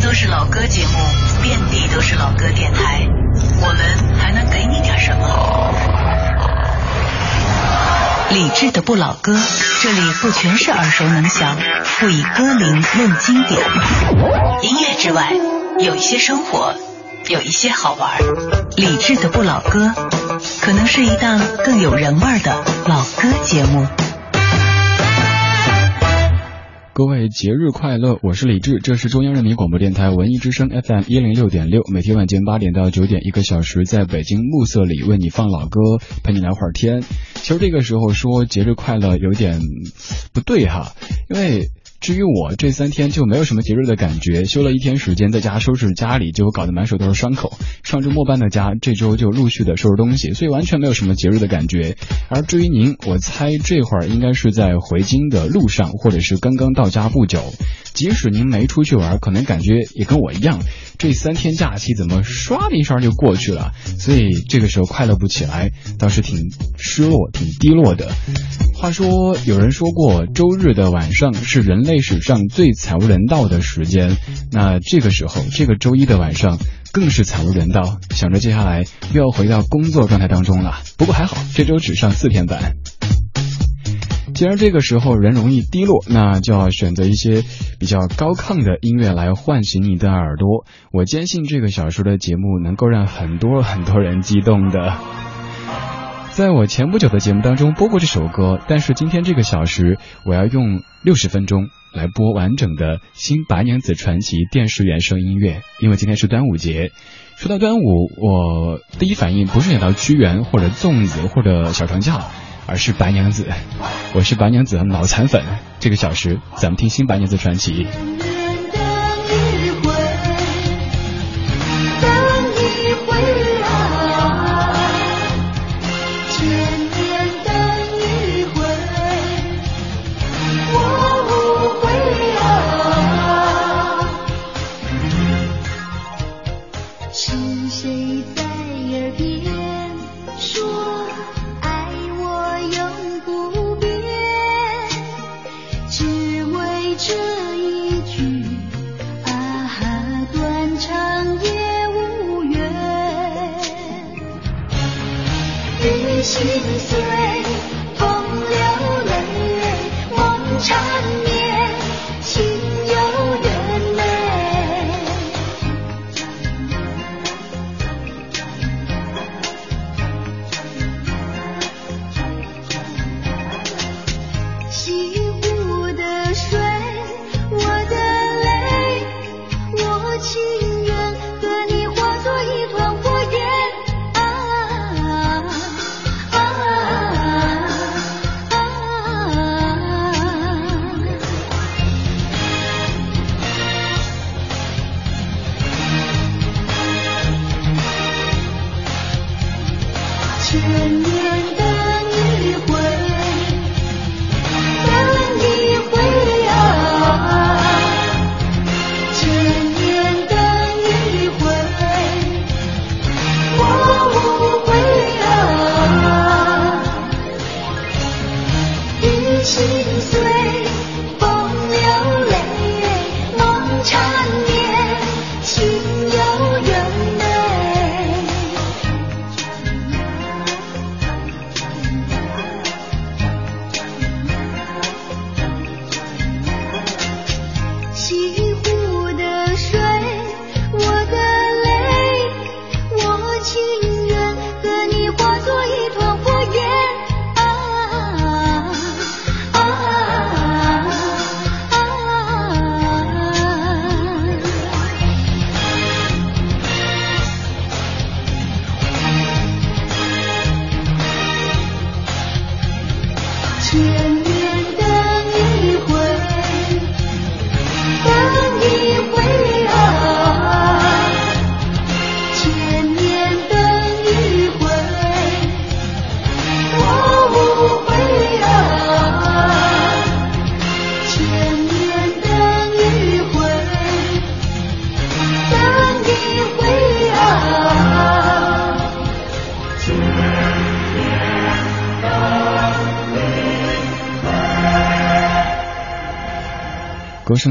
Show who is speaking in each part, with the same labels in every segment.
Speaker 1: 都是老歌节目，遍地都是老歌电台，我们还能给你点什么？理智的不老歌，这里不全是耳熟能详，不以歌名论经典。音乐之外，有一些生活，有一些好玩。理智的不老歌，可能是一档更有人味的老歌节目。
Speaker 2: 各位节日快乐！我是李志，这是中央人民广播电台文艺之声 FM 一零六点六，每天晚间八点到九点，一个小时，在北京暮色里为你放老歌，陪你聊会儿天。其实这个时候说节日快乐有点不对哈，因为。至于我这三天就没有什么节日的感觉，休了一天时间在家收拾家里，就搞得满手都是伤口。上周末搬的家，这周就陆续的收拾东西，所以完全没有什么节日的感觉。而至于您，我猜这会儿应该是在回京的路上，或者是刚刚到家不久。即使您没出去玩，可能感觉也跟我一样，这三天假期怎么唰的一声就过去了？所以这个时候快乐不起来，倒是挺失落、挺低落的。话说，有人说过，周日的晚上是人类史上最惨无人道的时间。那这个时候，这个周一的晚上更是惨无人道。想着接下来又要回到工作状态当中了。不过还好，这周只上四天班。既然这个时候人容易低落，那就要选择一些比较高亢的音乐来唤醒你的耳朵。我坚信这个小时的节目能够让很多很多人激动的。在我前不久的节目当中播过这首歌，但是今天这个小时我要用六十分钟来播完整的新白娘子传奇电视原声音乐，因为今天是端午节。说到端午，我第一反应不是想到屈原或者粽子或者小长假，而是白娘子。我是白娘子的脑残粉，这个小时咱们听新白娘子传奇。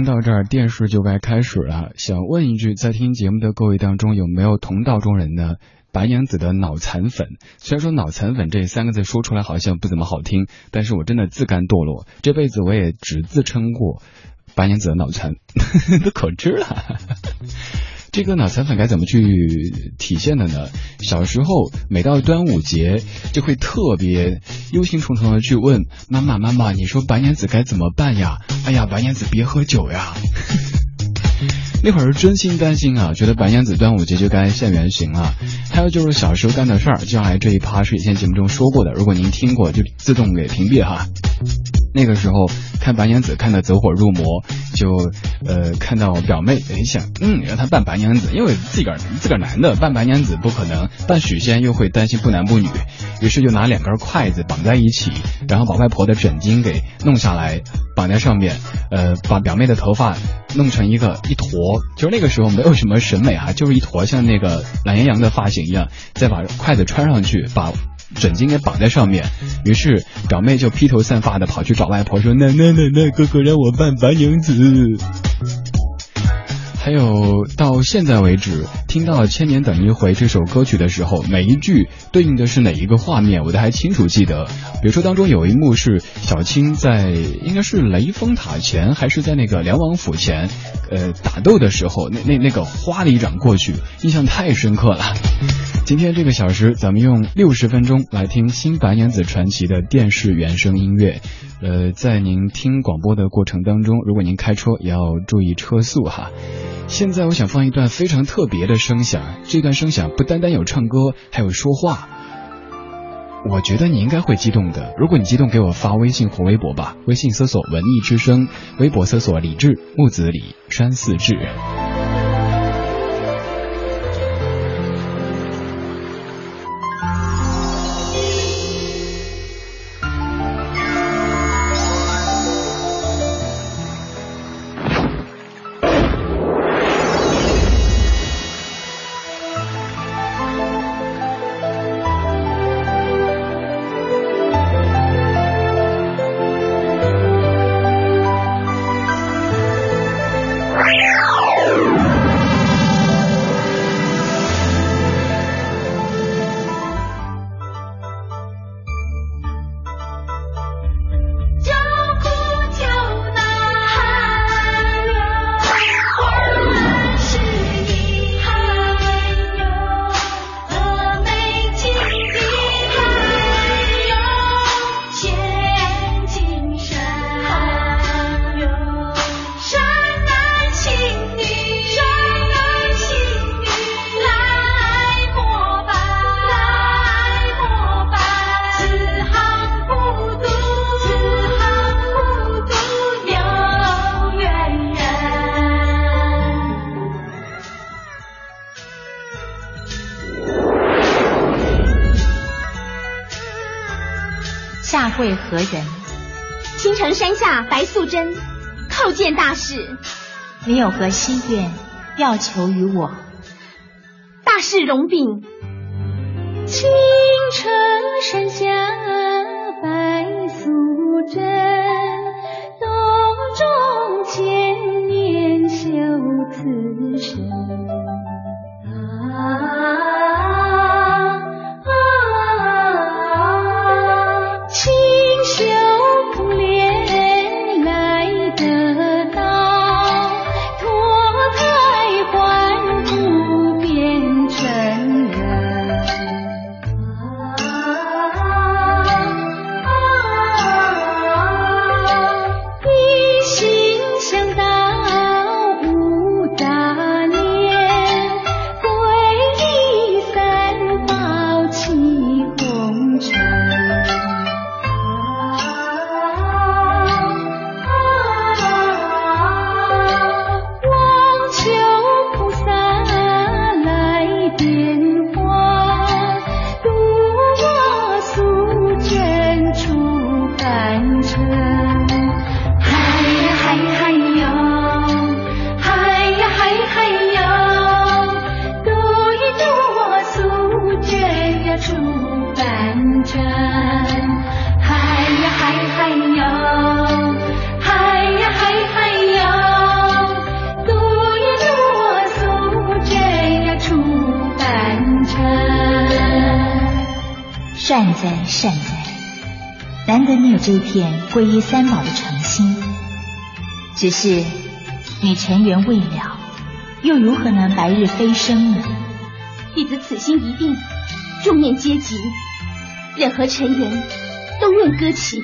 Speaker 2: 到这儿，电视就该开始了。想问一句，在听节目的各位当中，有没有同道中人呢？白娘子的脑残粉，虽然说脑残粉这三个字说出来好像不怎么好听，但是我真的自甘堕落，这辈子我也只自称过白娘子的脑残，都可知了。这个脑残粉该怎么去体现的呢？小时候每到端午节，就会特别忧心忡忡的去问妈妈：“妈妈，你说白娘子该怎么办呀？”哎呀，白娘子别喝酒呀。那会儿是真心担心啊，觉得白娘子端午节就该现原形了。还有就是小时候干的事儿，接下来这一趴是以前节目中说过的，如果您听过就自动给屏蔽哈。那个时候看白娘子看得走火入魔，就呃看到表妹，哎想嗯让她扮白娘子，因为自个儿自个儿男的扮白娘子不可能，扮许仙又会担心不男不女，于是就拿两根筷子绑在一起，然后把外婆的枕巾给弄下来绑在上面，呃把表妹的头发弄成一个一坨，就是那个时候没有什么审美哈，就是一坨像那个懒羊羊的发型一样，再把筷子穿上去把。枕巾给绑在上面，于是表妹就披头散发的跑去找外婆说：“奶奶奶奶，哥哥让我扮白娘子。”还有到现在为止，听到《千年等一回》这首歌曲的时候，每一句对应的是哪一个画面，我都还清楚记得。比如说当中有一幕是小青在应该是雷峰塔前，还是在那个梁王府前，呃打斗的时候，那那那个哗的一掌过去，印象太深刻了。今天这个小时，咱们用六十分钟来听《新白娘子传奇》的电视原声音乐。呃，在您听广播的过程当中，如果您开车，也要注意车速哈。现在我想放一段非常特别的声响，这段声响不单单有唱歌，还有说话。我觉得你应该会激动的。如果你激动，给我发微信或微博吧。微信搜索“文艺之声”，微博搜索“李志木子李山四志”。
Speaker 3: 何人？
Speaker 4: 青城山下白素贞，叩见大士。
Speaker 3: 你有何心愿要求于我？
Speaker 4: 大事容禀。
Speaker 5: 青城山下白素贞，洞中千年修此身。
Speaker 3: 皈依三宝的诚心。只是你尘缘未了，又如何能白日飞升呢？
Speaker 4: 弟子此心一定，众念皆急，任何尘缘都愿搁弃。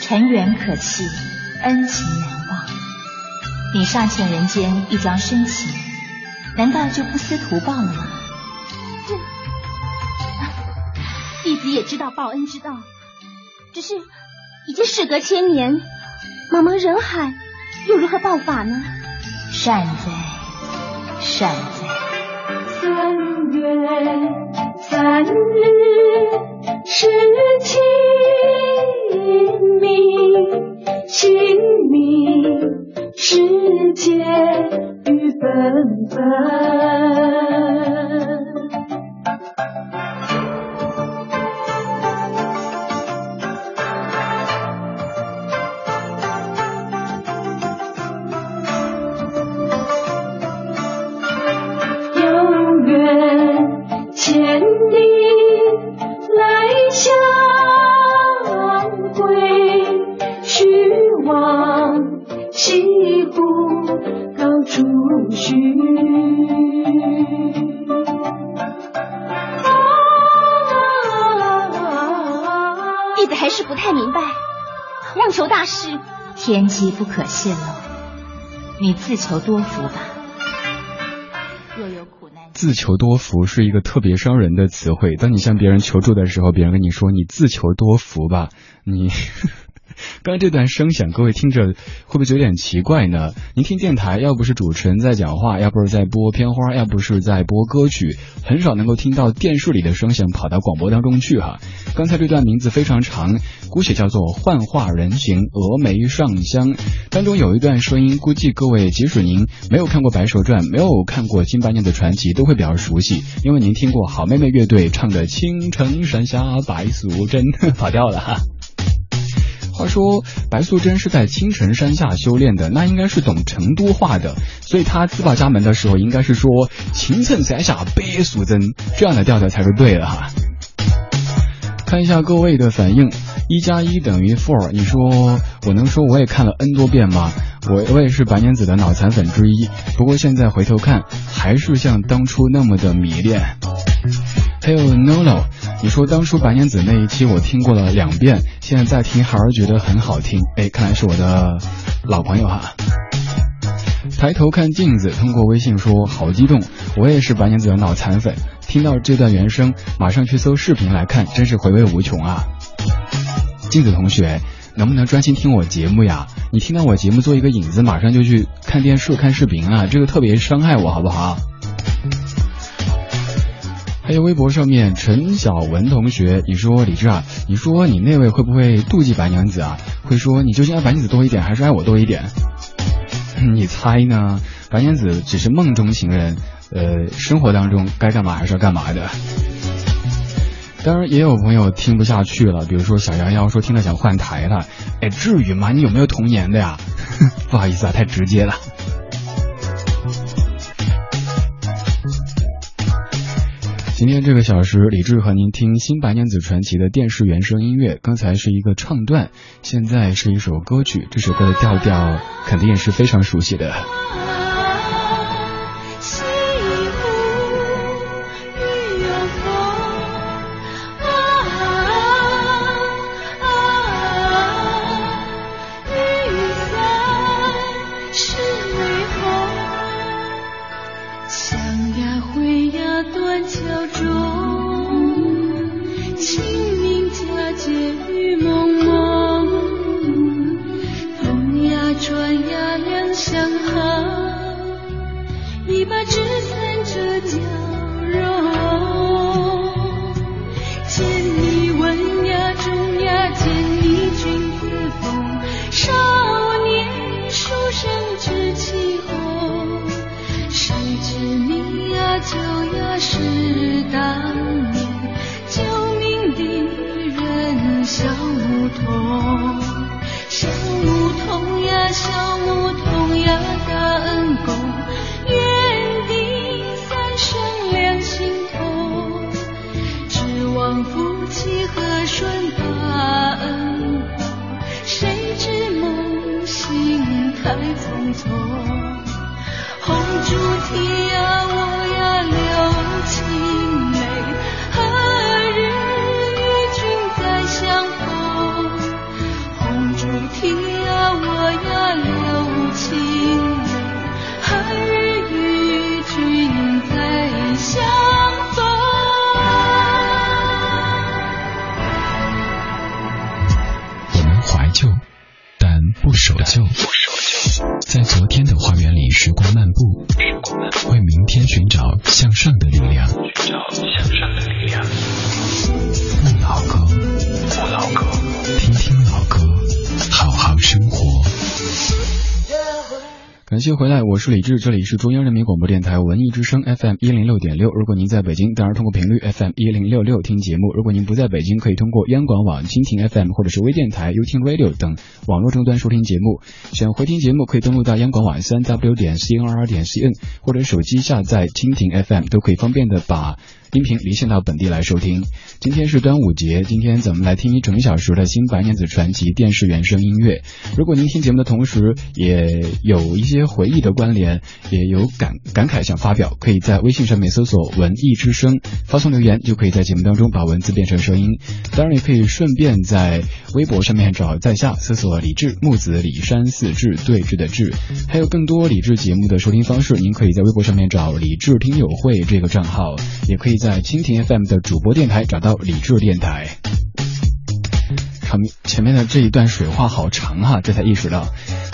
Speaker 3: 尘缘可弃，恩情难忘。你尚欠人间一桩深情，难道就不思图报了吗？
Speaker 4: 弟子也知道报恩之道，只是已经事隔千年，茫茫人海，又如何报法呢？
Speaker 3: 善哉，善哉。
Speaker 5: 三月三日
Speaker 3: 你自求多福吧。若有苦难，
Speaker 2: 自求多福是一个特别伤人的词汇。当你向别人求助的时候，别人跟你说你自求多福吧，你。刚才这段声响，各位听着会不会觉得有点奇怪呢？您听电台，要不是主持人在讲话，要不是在播片花，要不是在播歌曲，很少能够听到电视里的声响跑到广播当中去哈。刚才这段名字非常长，姑且叫做《幻化人形峨眉上香》当中有一段声音，估计各位即使您没有看过《白蛇传》，没有看过《金八娘的传奇》，都会比较熟悉，因为您听过好妹妹乐队唱的《青城山下白素贞》，跑调了哈。话说白素贞是在青城山下修炼的，那应该是懂成都话的，所以她自报家门的时候应该是说青城山下白素贞这样的调调才是对的哈。看一下各位的反应，一加一等于 four，你说我能说我也看了 n 多遍吗？我我也是白娘子的脑残粉之一，不过现在回头看还是像当初那么的迷恋。还有 Nolo，你说当初白娘子那一期我听过了两遍，现在再听还是觉得很好听。哎，看来是我的老朋友哈。抬头看镜子，通过微信说好激动，我也是白娘子的脑残粉，听到这段原声，马上去搜视频来看，真是回味无穷啊。镜子同学，能不能专心听我节目呀？你听到我节目做一个影子，马上就去看电视看视频啊，这个特别伤害我，好不好？还有微博上面陈小文同学，你说李志啊，你说你那位会不会妒忌白娘子啊？会说你究竟爱白娘子多一点，还是爱我多一点？你猜呢？白娘子只是梦中情人，呃，生活当中该干嘛还是要干嘛的。当然也有朋友听不下去了，比如说小杨洋说听了想换台了，哎，至于吗？你有没有童年的呀？不好意思啊，太直接了。今天这个小时，李志和您听《新白娘子传奇》的电视原声音乐。刚才是一个唱段，现在是一首歌曲。这首歌的调调肯定也是非常熟悉的。继续回来，我是李志，这里是中央人民广播电台文艺之声 FM 一零六点六。如果您在北京，当然通过频率 FM 一零六六听节目；如果您不在北京，可以通过央广网、蜻蜓 FM 或者是微电台、优听 Radio 等网络终端收听节目。想回听节目，可以登录到央广网三 W 点 CNR 点 CN，或者手机下载蜻蜓 FM，都可以方便的把。音频离线到本地来收听。今天是端午节，今天咱们来听一整小时的新白娘子传奇电视原声音乐。如果您听节目的同时也有一些回忆的关联，也有感感慨想发表，可以在微信上面搜索“文艺之声”，发送留言就可以在节目当中把文字变成声音。当然，也可以顺便在微博上面找在下搜索“李志木子李山四志对峙的志”，还有更多李志节目的收听方式，您可以在微博上面找“李志听友会”这个账号，也可以。在蜻蜓 FM 的主播电台找到李志电台。长前面的这一段水话好长哈，这才意识到。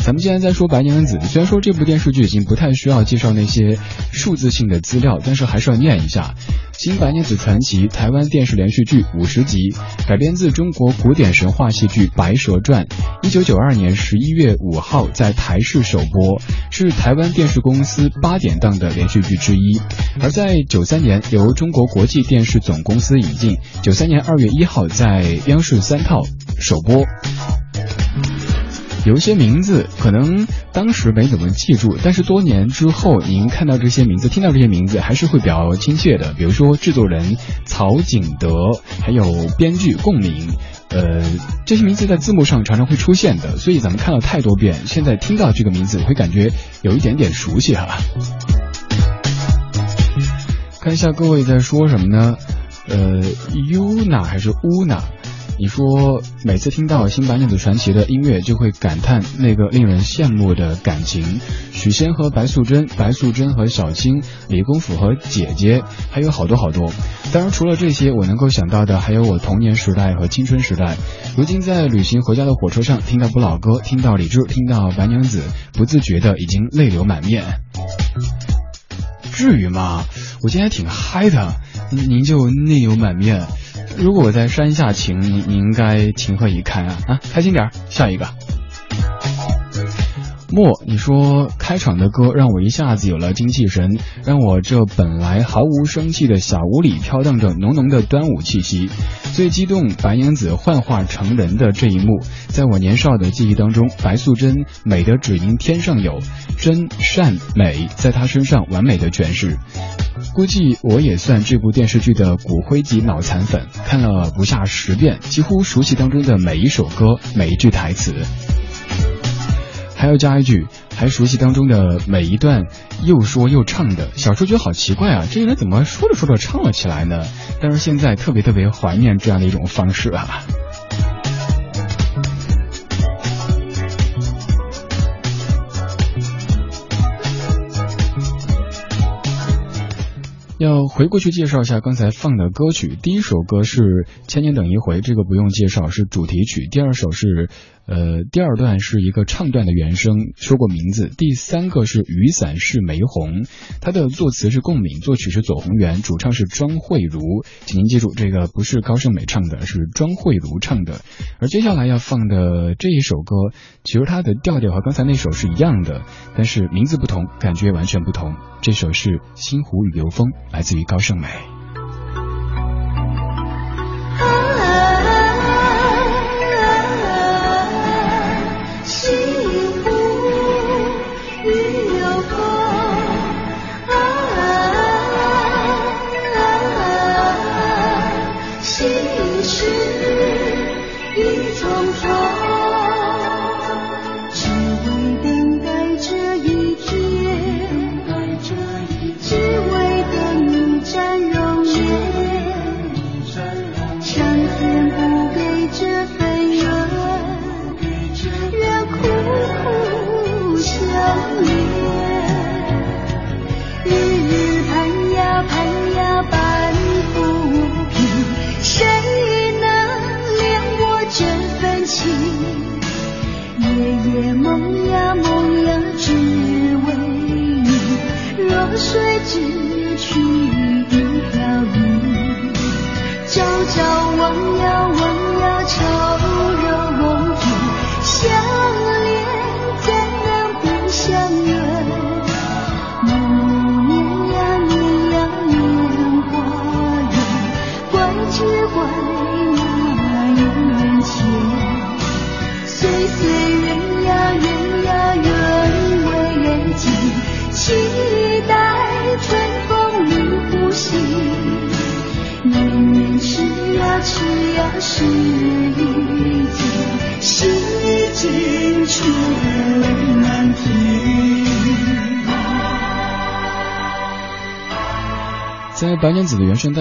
Speaker 2: 咱们既然在说白娘子，虽然说这部电视剧已经不太需要介绍那些数字性的资料，但是还是要念一下。新白娘子传奇台湾电视连续剧五十集，改编自中国古典神话戏剧《白蛇传》，一九九二年十一月五号在台视首播，是台湾电视公司八点档的连续剧之一。而在九三年由中国国际电视总公司引进，九三年二月一号在央视三套首播。有一些名字可能当时没怎么记住，但是多年之后您看到这些名字，听到这些名字，还是会比较亲切的。比如说制作人曹景德，还有编剧共鸣，呃，这些名字在字幕上常常会出现的，所以咱们看了太多遍，现在听到这个名字会感觉有一点点熟悉哈。看一下各位在说什么呢？呃，Una 还是 Una？你说每次听到《新白娘子传奇》的音乐，就会感叹那个令人羡慕的感情。许仙和白素贞，白素贞和小青，李公甫和姐姐，还有好多好多。当然，除了这些，我能够想到的还有我童年时代和青春时代。如今在旅行回家的火车上，听到不老歌，听到李志，听到白娘子，不自觉的已经泪流满面。至于吗？我今天挺嗨的，您就泪流满面。如果我在山下请你，你应该情何以堪啊啊！开心点，笑一个。莫，你说开场的歌让我一下子有了精气神，让我这本来毫无生气的小屋里飘荡着浓浓的端午气息。最激动白娘子幻化成人的这一幕，在我年少的记忆当中，白素贞美的只因天上有真善美，在她身上完美的诠释。估计我也算这部电视剧的骨灰级脑残粉，看了不下十遍，几乎熟悉当中的每一首歌、每一句台词。还要加一句，还熟悉当中的每一段又说又唱的。小时候觉得好奇怪啊，这人怎么说着说着唱了起来呢？但是现在特别特别怀念这样的一种方式啊。要回过去介绍一下刚才放的歌曲，第一首歌是《千年等一回》，这个不用介绍，是主题曲。第二首是。呃，第二段是一个唱段的原声，说过名字。第三个是雨伞是玫红，它的作词是共鸣，作曲是左宏元，主唱是庄慧如。请您记住，这个不是高胜美唱的，是庄慧如唱的。而接下来要放的这一首歌，其实它的调调和刚才那首是一样的，但是名字不同，感觉完全不同。这首是《星湖与流风》，来自于高胜美。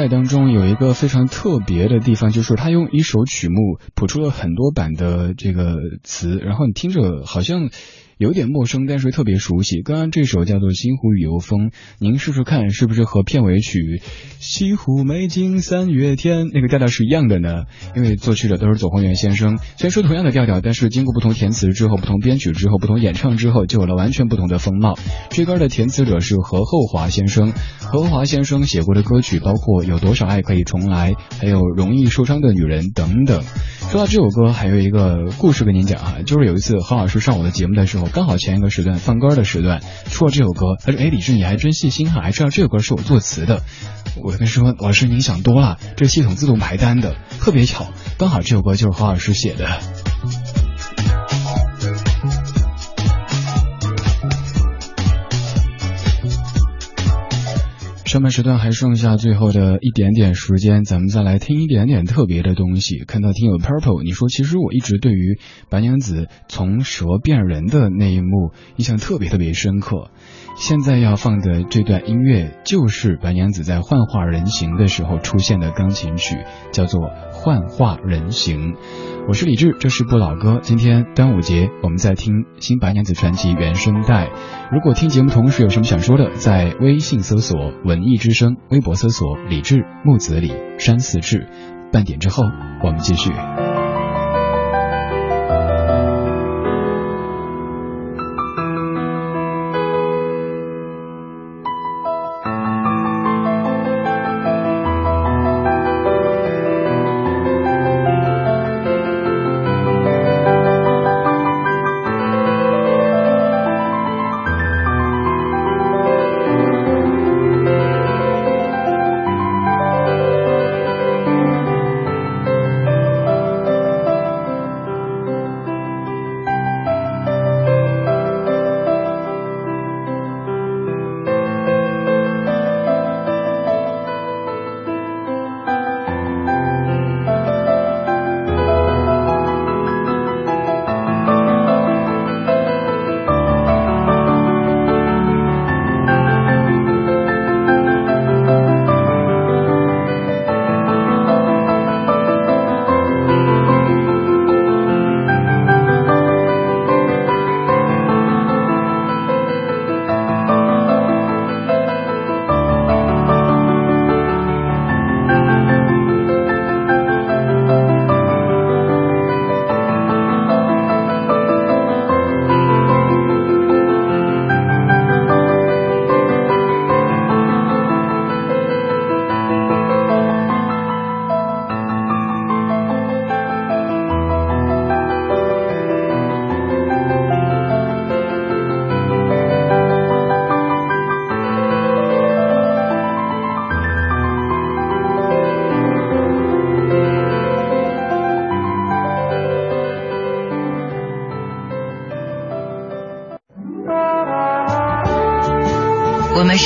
Speaker 2: 当中，有一个非常特别的地方，就是他用一首曲目谱出了很多版的这个词，然后你听着好像有点陌生，但是特别熟悉。刚刚这首叫做《西湖雨游风》，您试试看是不是和片尾曲《西湖美景三月天》那个调调是一样的呢？因为作曲者都是左宏元先生，虽然说同样的调调，但是经过不同填词之后、不同编曲之后、不同演唱之后，就有了完全不同的风貌。这歌的填词者是何厚华先生，何厚华先生写过的歌曲包括《有多少爱可以重来》，还有《容易受伤的女人》等等。说到这首歌，还有一个故事跟您讲啊，就是有一次何老师上我的节目的时候，刚好前一个时段放歌的时段出了这首歌，他说：“哎，李志你还真细心哈，还知道这首歌是我作词的。”我跟他说：“老师您想多了，这系统自动排单的，特别巧，刚好这首歌就是何老师写的。”上半时段还剩下最后的一点点时间，咱们再来听一点点特别的东西。看到听友 Purple，你说其实我一直对于白娘子从蛇变人的那一幕印象特别特别深刻。现在要放的这段音乐就是白娘子在幻化人形的时候出现的钢琴曲，叫做《幻化人形》。我是李志，这是不老歌。今天端午节，我们在听《新白娘子传奇》原声带。如果听节目同时有什么想说的，在微信搜索“文艺之声”，微博搜索“李志木子李山四志”。半点之后，我们继续。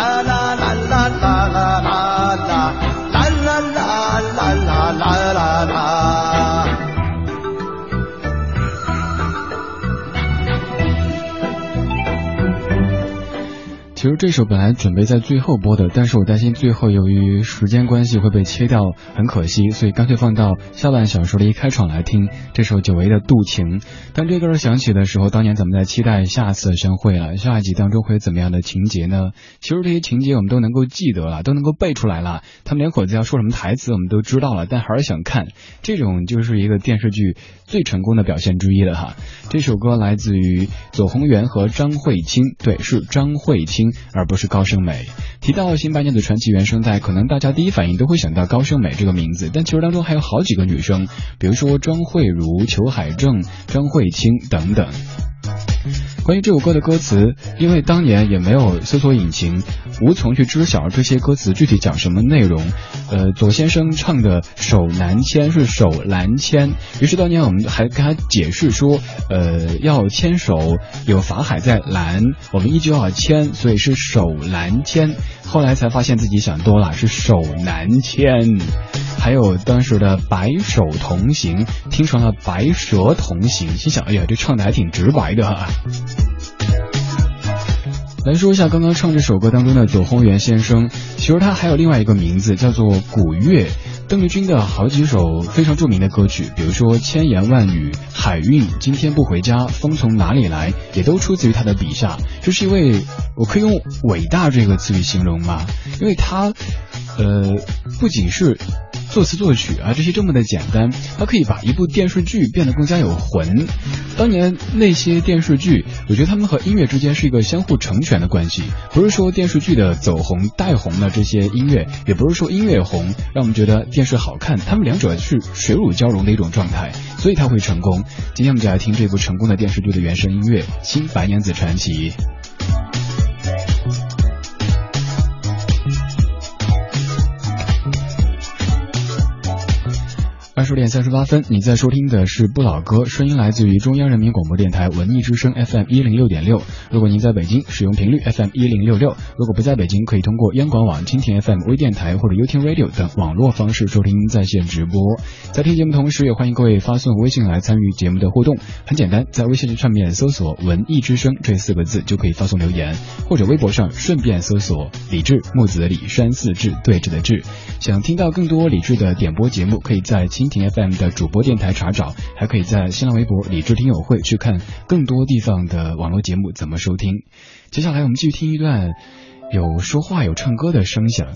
Speaker 6: Ala
Speaker 2: 其实这首本来准备在最后播的，但是我担心最后由于时间关系会被切掉，很可惜，所以干脆放到下半小时的一开场来听这首久违的《渡情》。当这歌响起的时候，当年咱们在期待下次的相会了，下一集当中会有怎么样的情节呢？其实这些情节我们都能够记得了，都能够背出来了，他们两口子要说什么台词我们都知道了，但还是想看，这种就是一个电视剧最成功的表现之一了哈。这首歌来自于左宏元和张慧清，对，是张慧清。而不是高胜美。提到新白娘子传奇原声带，可能大家第一反应都会想到高胜美这个名字，但其实当中还有好几个女生，比如说庄慧茹、裘海正、张慧清等等。关于这首歌的歌词，因为当年也没有搜索引擎，无从去知晓这些歌词具体讲什么内容。呃，左先生唱的“手难牵”是“手难牵”，于是当年我们还跟他解释说，呃，要牵手有法海在拦，我们依旧要牵，所以是手难牵。后来才发现自己想多了，是手难牵。还有当时的白首同行，听成了白蛇同行，心想，哎呀，这唱的还挺直白的。来说一下刚刚唱这首歌当中的左宏元先生，其实他还有另外一个名字叫做古月。邓丽君的好几首非常著名的歌曲，比如说《千言万语》《海韵》《今天不回家》《风从哪里来》，也都出自于他的笔下。这是一位，我可以用伟大这个词语形容吗？因为他，呃，不仅是作词作曲啊这些这么的简单，它可以把一部电视剧变得更加有魂。当年那些电视剧，我觉得他们和音乐之间是一个相互成全的关系，不是说电视剧的走红带红了这些音乐，也不是说音乐红让我们觉得电视好看，他们两者是水乳交融的一种状态，所以它会成功。今天我们就来听这部成功的电视剧的原声音乐《新白娘子传奇》。二十点三十八分，你在收听的是不老歌，声音来自于中央人民广播电台文艺之声 FM 一零六点六。如果您在北京，使用频率 FM 一零六六；如果不在北京，可以通过央广网、蜻蜓 FM 微电台或者 y o u t n Radio 等网络方式收听在线直播。在听节目同时，也欢迎各位发送微信来参与节目的互动。很简单，在微信上面搜索“文艺之声”这四个字就可以发送留言，或者微博上顺便搜索“李志木子李山寺志对峙的志”。想听到更多李志的点播节目，可以在蜻蜓 FM 的主播电台查找，还可以在新浪微博李智听友会去看更多地方的网络节目怎么收听。接下来我们继续听一段有说话有唱歌的声响，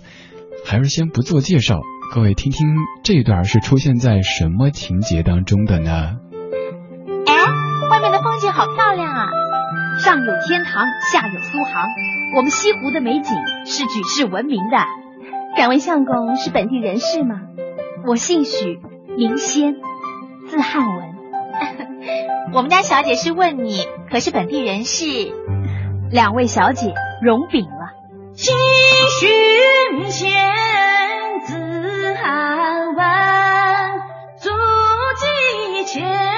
Speaker 2: 还是先不做介绍，各位听听这一段是出现在什么情节当中的呢？
Speaker 4: 哎，外面的风景好漂亮啊！上有天堂，下有苏杭，我们西湖的美景是举世闻名的。
Speaker 7: 敢问相公是本地人士吗？
Speaker 4: 我姓许，名仙，字汉文。
Speaker 3: 我们家小姐是问你，可是本地人士？
Speaker 4: 两位小姐容禀了。
Speaker 5: 清寻仙，字汉文，足迹千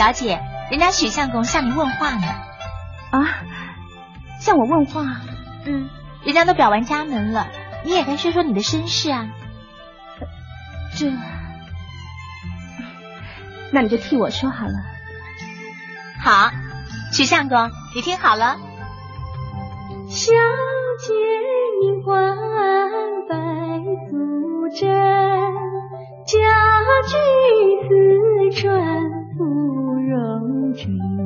Speaker 3: 小姐，人家许相公向您问话呢。
Speaker 7: 啊，向我问话，
Speaker 3: 嗯，人家都表完家门了，你也该说说你的身世啊。
Speaker 7: 这，那你就替我说好了。
Speaker 3: 好，许相公，你听好了。
Speaker 5: 小姐名唤白素贞，家居四川芙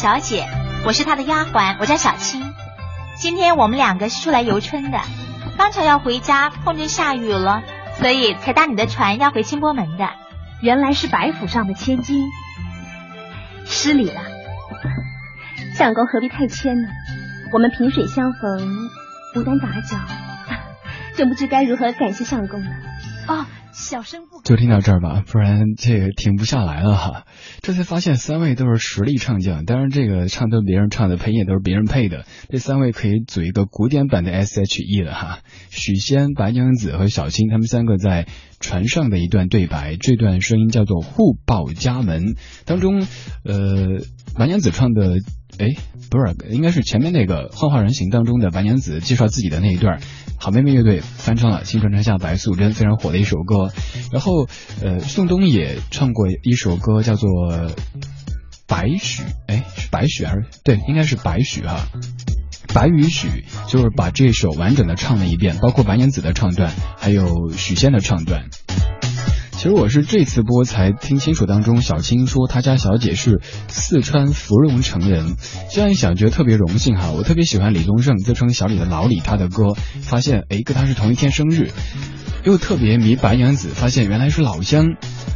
Speaker 5: 小姐，我
Speaker 3: 是他的丫鬟，我叫小青。今天我们两个是出来游春的，刚巧要回家，碰见下雨了，所以才搭你的船要回清波门的。
Speaker 4: 原来是白府上的千金，失礼了。
Speaker 7: 相公何必太谦呢？我们萍水相逢，无端打搅，真不知该如何感谢相公了。
Speaker 4: 哦，
Speaker 2: 就听到这儿吧，不然这个停不下来了哈。这才发现三位都是实力唱将，当然这个唱都是别人唱的，配音也都是别人配的。这三位可以组一个古典版的 S.H.E 了哈。许仙、白娘子和小青他们三个在船上的一段对白，这段声音叫做互报家门当中，呃，白娘子唱的。哎，不是，应该是前面那个《幻化人形》当中的白娘子介绍自己的那一段，好妹妹乐队翻唱了《青春城下白素贞》非常火的一首歌。然后，呃，宋冬野唱过一首歌叫做《白许》，哎，是白许还是对，应该是白许哈。白与许就是把这首完整的唱了一遍，包括白娘子的唱段，还有许仙的唱段。其实我是这次播才听清楚，当中小青说他家小姐是四川芙蓉城人。这样一想，觉得特别荣幸哈。我特别喜欢李宗盛，自称小李的老李，他的歌，发现哎跟他是同一天生日。又特别迷白娘子，发现原来是老乡。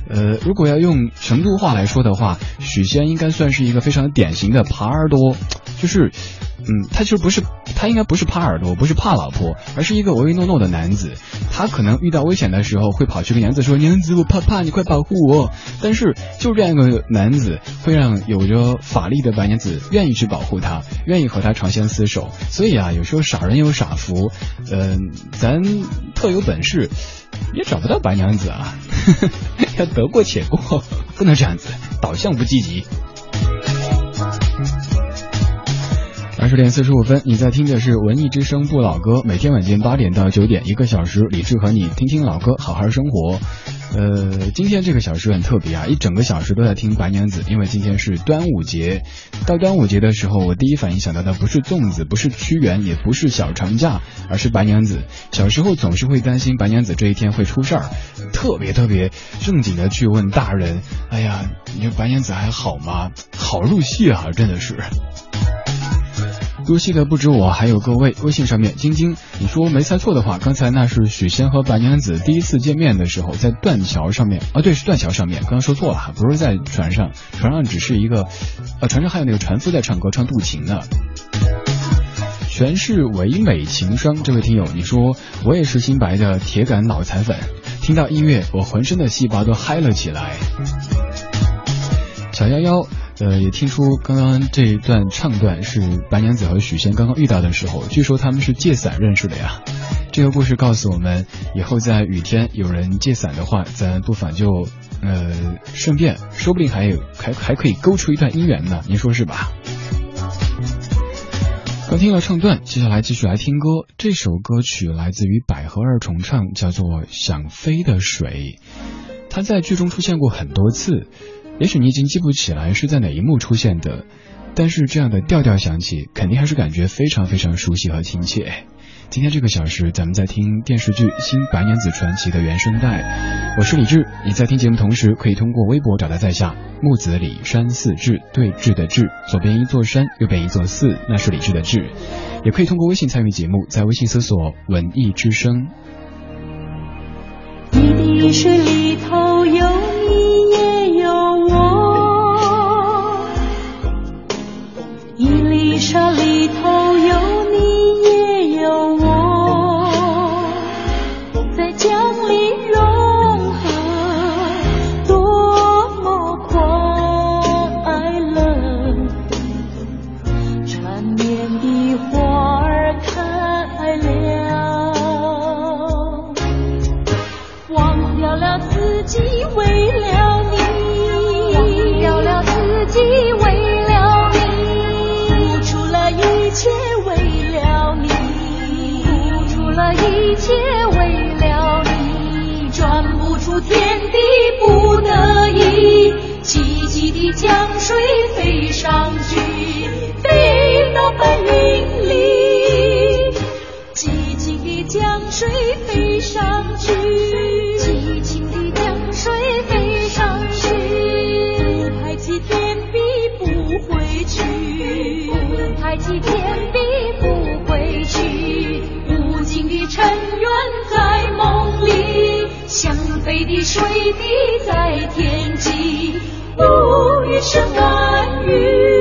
Speaker 2: 呃，如果要用成都话来说的话，许仙应该算是一个非常典型的耙耳朵，就是。嗯，他其实不是，他应该不是怕耳朵，不是怕老婆，而是一个唯唯诺诺的男子。他可能遇到危险的时候，会跑去跟娘子说：“娘子，我怕怕，你快保护我。”但是就这样一个男子，会让有着法力的白娘子愿意去保护他，愿意和他长相厮守。所以啊，有时候傻人有傻福，嗯，咱特有本事也找不到白娘子啊，要得过且过，不能这样子，导向不积极。十点四十五分，你在听的是文艺之声不老歌，每天晚间八点到九点，一个小时，李志和你听听老歌，好好生活。呃，今天这个小时很特别啊，一整个小时都在听白娘子，因为今天是端午节。到端午节的时候，我第一反应想到的不是粽子，不是屈原，也不是小长假，而是白娘子。小时候总是会担心白娘子这一天会出事儿，特别特别正经的去问大人：“哎呀，你说白娘子还好吗？好入戏啊，真的是。”入戏的不止我，还有各位。微信上面，晶晶，你说没猜错的话，刚才那是许仙和白娘子第一次见面的时候，在断桥上面啊，对，是断桥上面。刚刚说错了，不是在船上，船上只是一个，呃，船上还有那个船夫在唱歌，唱渡情呢。全是唯美情商，这位听友，你说我也是新白的铁杆脑残粉，听到音乐，我浑身的细胞都嗨了起来。小幺幺。呃，也听出刚刚这一段唱段是白娘子和许仙刚刚遇到的时候，据说他们是借伞认识的呀。这个故事告诉我们，以后在雨天有人借伞的话，咱不妨就呃顺便，说不定还有还还可以勾出一段姻缘呢，您说是吧？刚听了唱段，接下来继续来听歌。这首歌曲来自于百合二重唱，叫做《想飞的水》，它在剧中出现过很多次。也许你已经记不起来是在哪一幕出现的，但是这样的调调响起，肯定还是感觉非常非常熟悉和亲切。今天这个小时，咱们在听电视剧《新白娘子传奇》的原声带。我是李志，你在听节目同时，可以通过微博找到在下木子李山寺志对峙的志，左边一座山，右边一座寺，那是李志的志。也可以通过微信参与节目，在微信搜索“文艺之声”。
Speaker 5: 你的水里飞到白云里。激情的江水飞上去，激情的江水飞上去，不抬起天笔不回去，不抬起天壁不回去，无尽的。尘缘在梦里，想飞的水滴在天际，无语声暗语。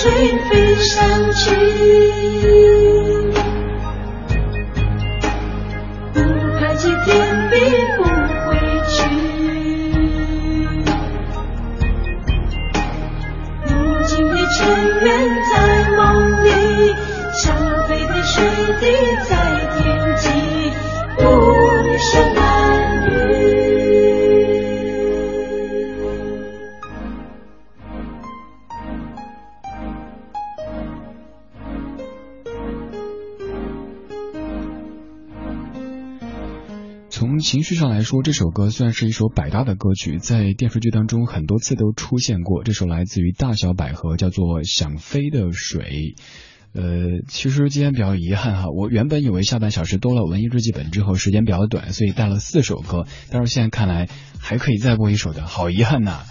Speaker 5: 水飞上去。
Speaker 2: 剧上来说，这首歌算是一首百搭的歌曲，在电视剧当中很多次都出现过。这首来自于大小百合，叫做《想飞的水》。呃，其实今天比较遗憾哈，我原本以为下半小时多了文艺日记本之后时间比较短，所以带了四首歌，但是现在看来还可以再播一首的，好遗憾呐。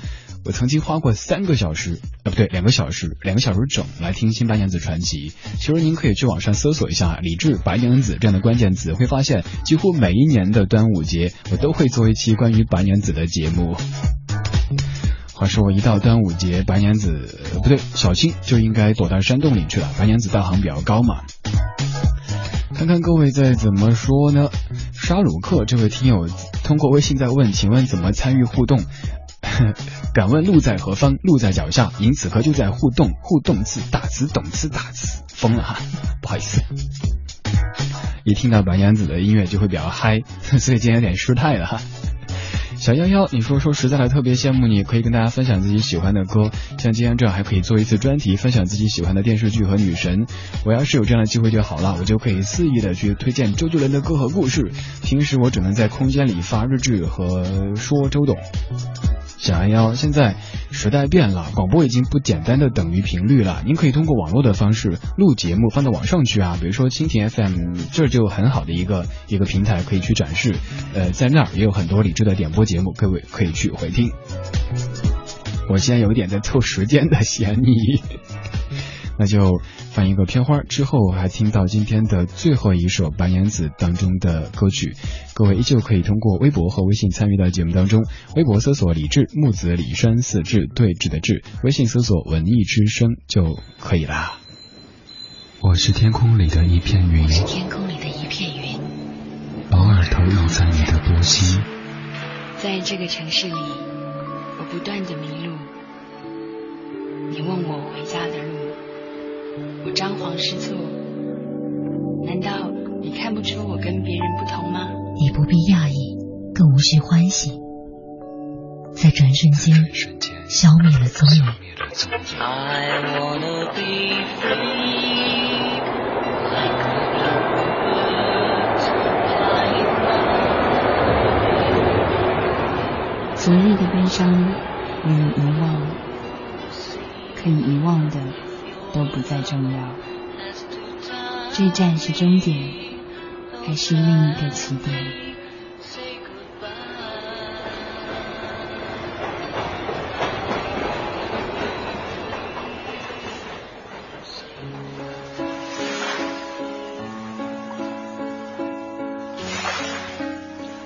Speaker 2: 我曾经花过三个小时，呃，不对，两个小时，两个小时整来听新白娘子传奇。其实您可以去网上搜索一下“李志白娘子”这样的关键词，会发现几乎每一年的端午节，我都会做一期关于白娘子的节目。话说一到端午节，白娘子不对，小青就应该躲到山洞里去了。白娘子道行比较高嘛。看看各位在怎么说呢？沙鲁克这位听友通过微信在问，请问怎么参与互动？敢问路在何方？路在脚下。因此，刻就在互动，互动字大词懂词大词，疯了哈！不好意思，一听到白娘子的音乐就会比较嗨，所以今天有点失态了哈。小夭夭，你说说实在的特别羡慕你，可以跟大家分享自己喜欢的歌，像今天这样还可以做一次专题，分享自己喜欢的电视剧和女神。我要是有这样的机会就好了，我就可以肆意的去推荐周杰伦的歌和故事。平时我只能在空间里发日志和说周董。小夭夭，现在时代变了，广播已经不简单的等于频率了。您可以通过网络的方式录节目放到网上去啊，比如说蜻蜓 FM，这就很好的一个一个平台可以去展示。呃，在那儿也有很多理智的点播节目，各位可以去回听。我现在有点在凑时间的嫌疑。那就放一个片花，之后还听到今天的最后一首白娘子当中的歌曲。各位依旧可以通过微博和微信参与到节目当中。微博搜索李志木子李山四志对峙的志，微信搜索文艺之声就可以啦。
Speaker 8: 我是天空里的一片云，我
Speaker 1: 是天空里的一片云，
Speaker 8: 偶尔投影在你的波心。
Speaker 1: 在这个城市里，我不断的迷路。你问我回家的路，我张皇失措。难道你看不出我跟别人不同吗？
Speaker 9: 你不必讶异，更无需欢喜，在转瞬间消灭了踪影。
Speaker 8: 灭了踪影。
Speaker 6: I wanna be free, like the birds flying by.
Speaker 1: 昨日的悲伤你已遗忘，可以遗忘的都不再重要。这站是终点，还是另一个起点？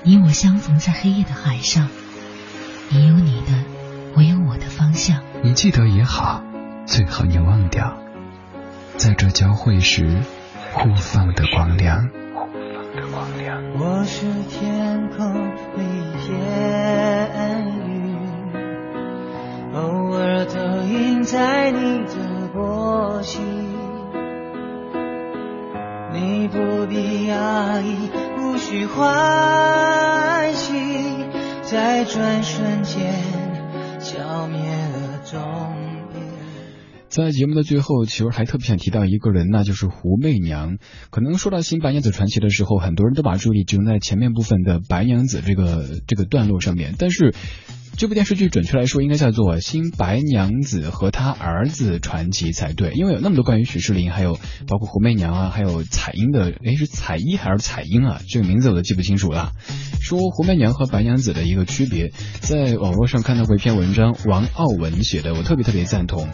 Speaker 9: 你我相逢在黑夜的海上，你有你的，我有我的方向。
Speaker 8: 你记得也好，最好你忘掉，在这交汇时互放的光亮。
Speaker 6: 我是天空里一片云，偶尔投影在你的波心。你不必讶异，无需欢喜，在转瞬间
Speaker 2: 在节目的最后，其实还特别想提到一个人，那就是胡媚娘。可能说到《新白娘子传奇》的时候，很多人都把注意力集中在前面部分的白娘子这个这个段落上面，但是。这部电视剧准确来说应该叫做《新白娘子和她儿子传奇》才对，因为有那么多关于许世林，还有包括胡媚娘啊，还有彩英的，诶是彩衣还是彩英啊？这个名字我都记不清楚了。说胡媚娘和白娘子的一个区别，在网络上看到过一篇文章，王傲文写的，我特别特别赞同。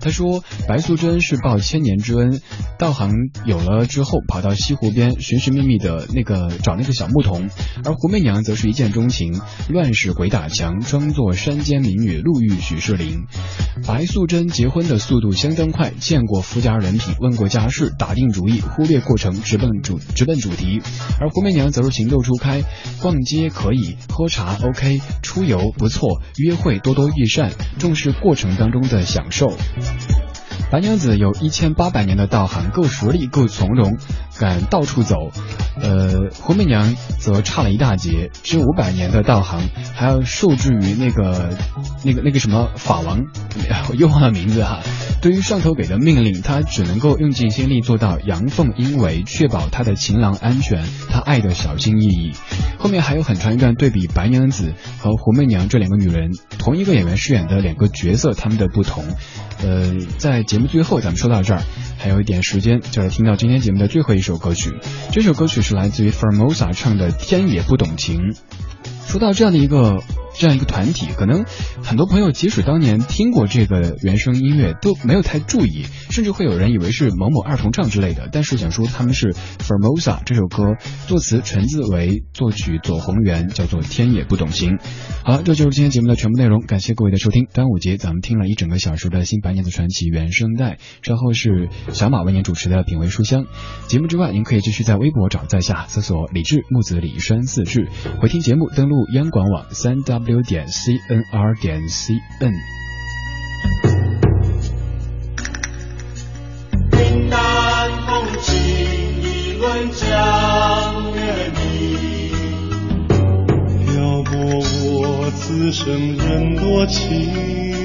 Speaker 2: 他说白素贞是报千年之恩，道行有了之后，跑到西湖边寻寻觅觅的那个找那个小牧童，而胡媚娘则是一见钟情，乱世鬼打墙。称作山间民女路遇许世林，白素贞结婚的速度相当快，见过夫家人品，问过家世，打定主意，忽略过程，直奔主直奔主题。而胡媚娘则是情窦初开，逛街可以，喝茶 OK，出游不错，约会多多益善，重视过程当中的享受。白娘子有一千八百年的道行，够实力，够从容，敢到处走。呃，胡媚娘则差了一大截，只有五百年的道行，还要受制于那个、那个、那个什么法王，我又忘了名字哈。对于上头给的命令，她只能够用尽心力做到阳奉阴违，确保她的情郎安全，她爱的小心翼翼。后面还有很长一段对比白娘子和胡媚娘这两个女人，同一个演员饰演的两个角色，他们的不同。呃，在节那么最后，咱们说到这儿，还有一点时间，就是听到今天节目的最后一首歌曲。这首歌曲是来自于 Fermosa 唱的《天也不懂情》。说到这样的一个。这样一个团体，可能很多朋友即使当年听过这个原声音乐，都没有太注意，甚至会有人以为是某某二重唱之类的。但是想说他们是 Formosa 这首歌作词陈自为，作曲左宏元，叫做天也不懂情。好，这就是今天节目的全部内容，感谢各位的收听。端午节咱们听了一整个小时的新白娘子传奇原声带，稍后是小马为您主持的品味书香。节目之外，您可以继续在微博找在下搜索李志木子李山四志，回听节目登录央广网三 w。六点 cnr 点 cn。
Speaker 6: 云淡风轻，一轮江月明。
Speaker 10: 漂泊我此生人多情。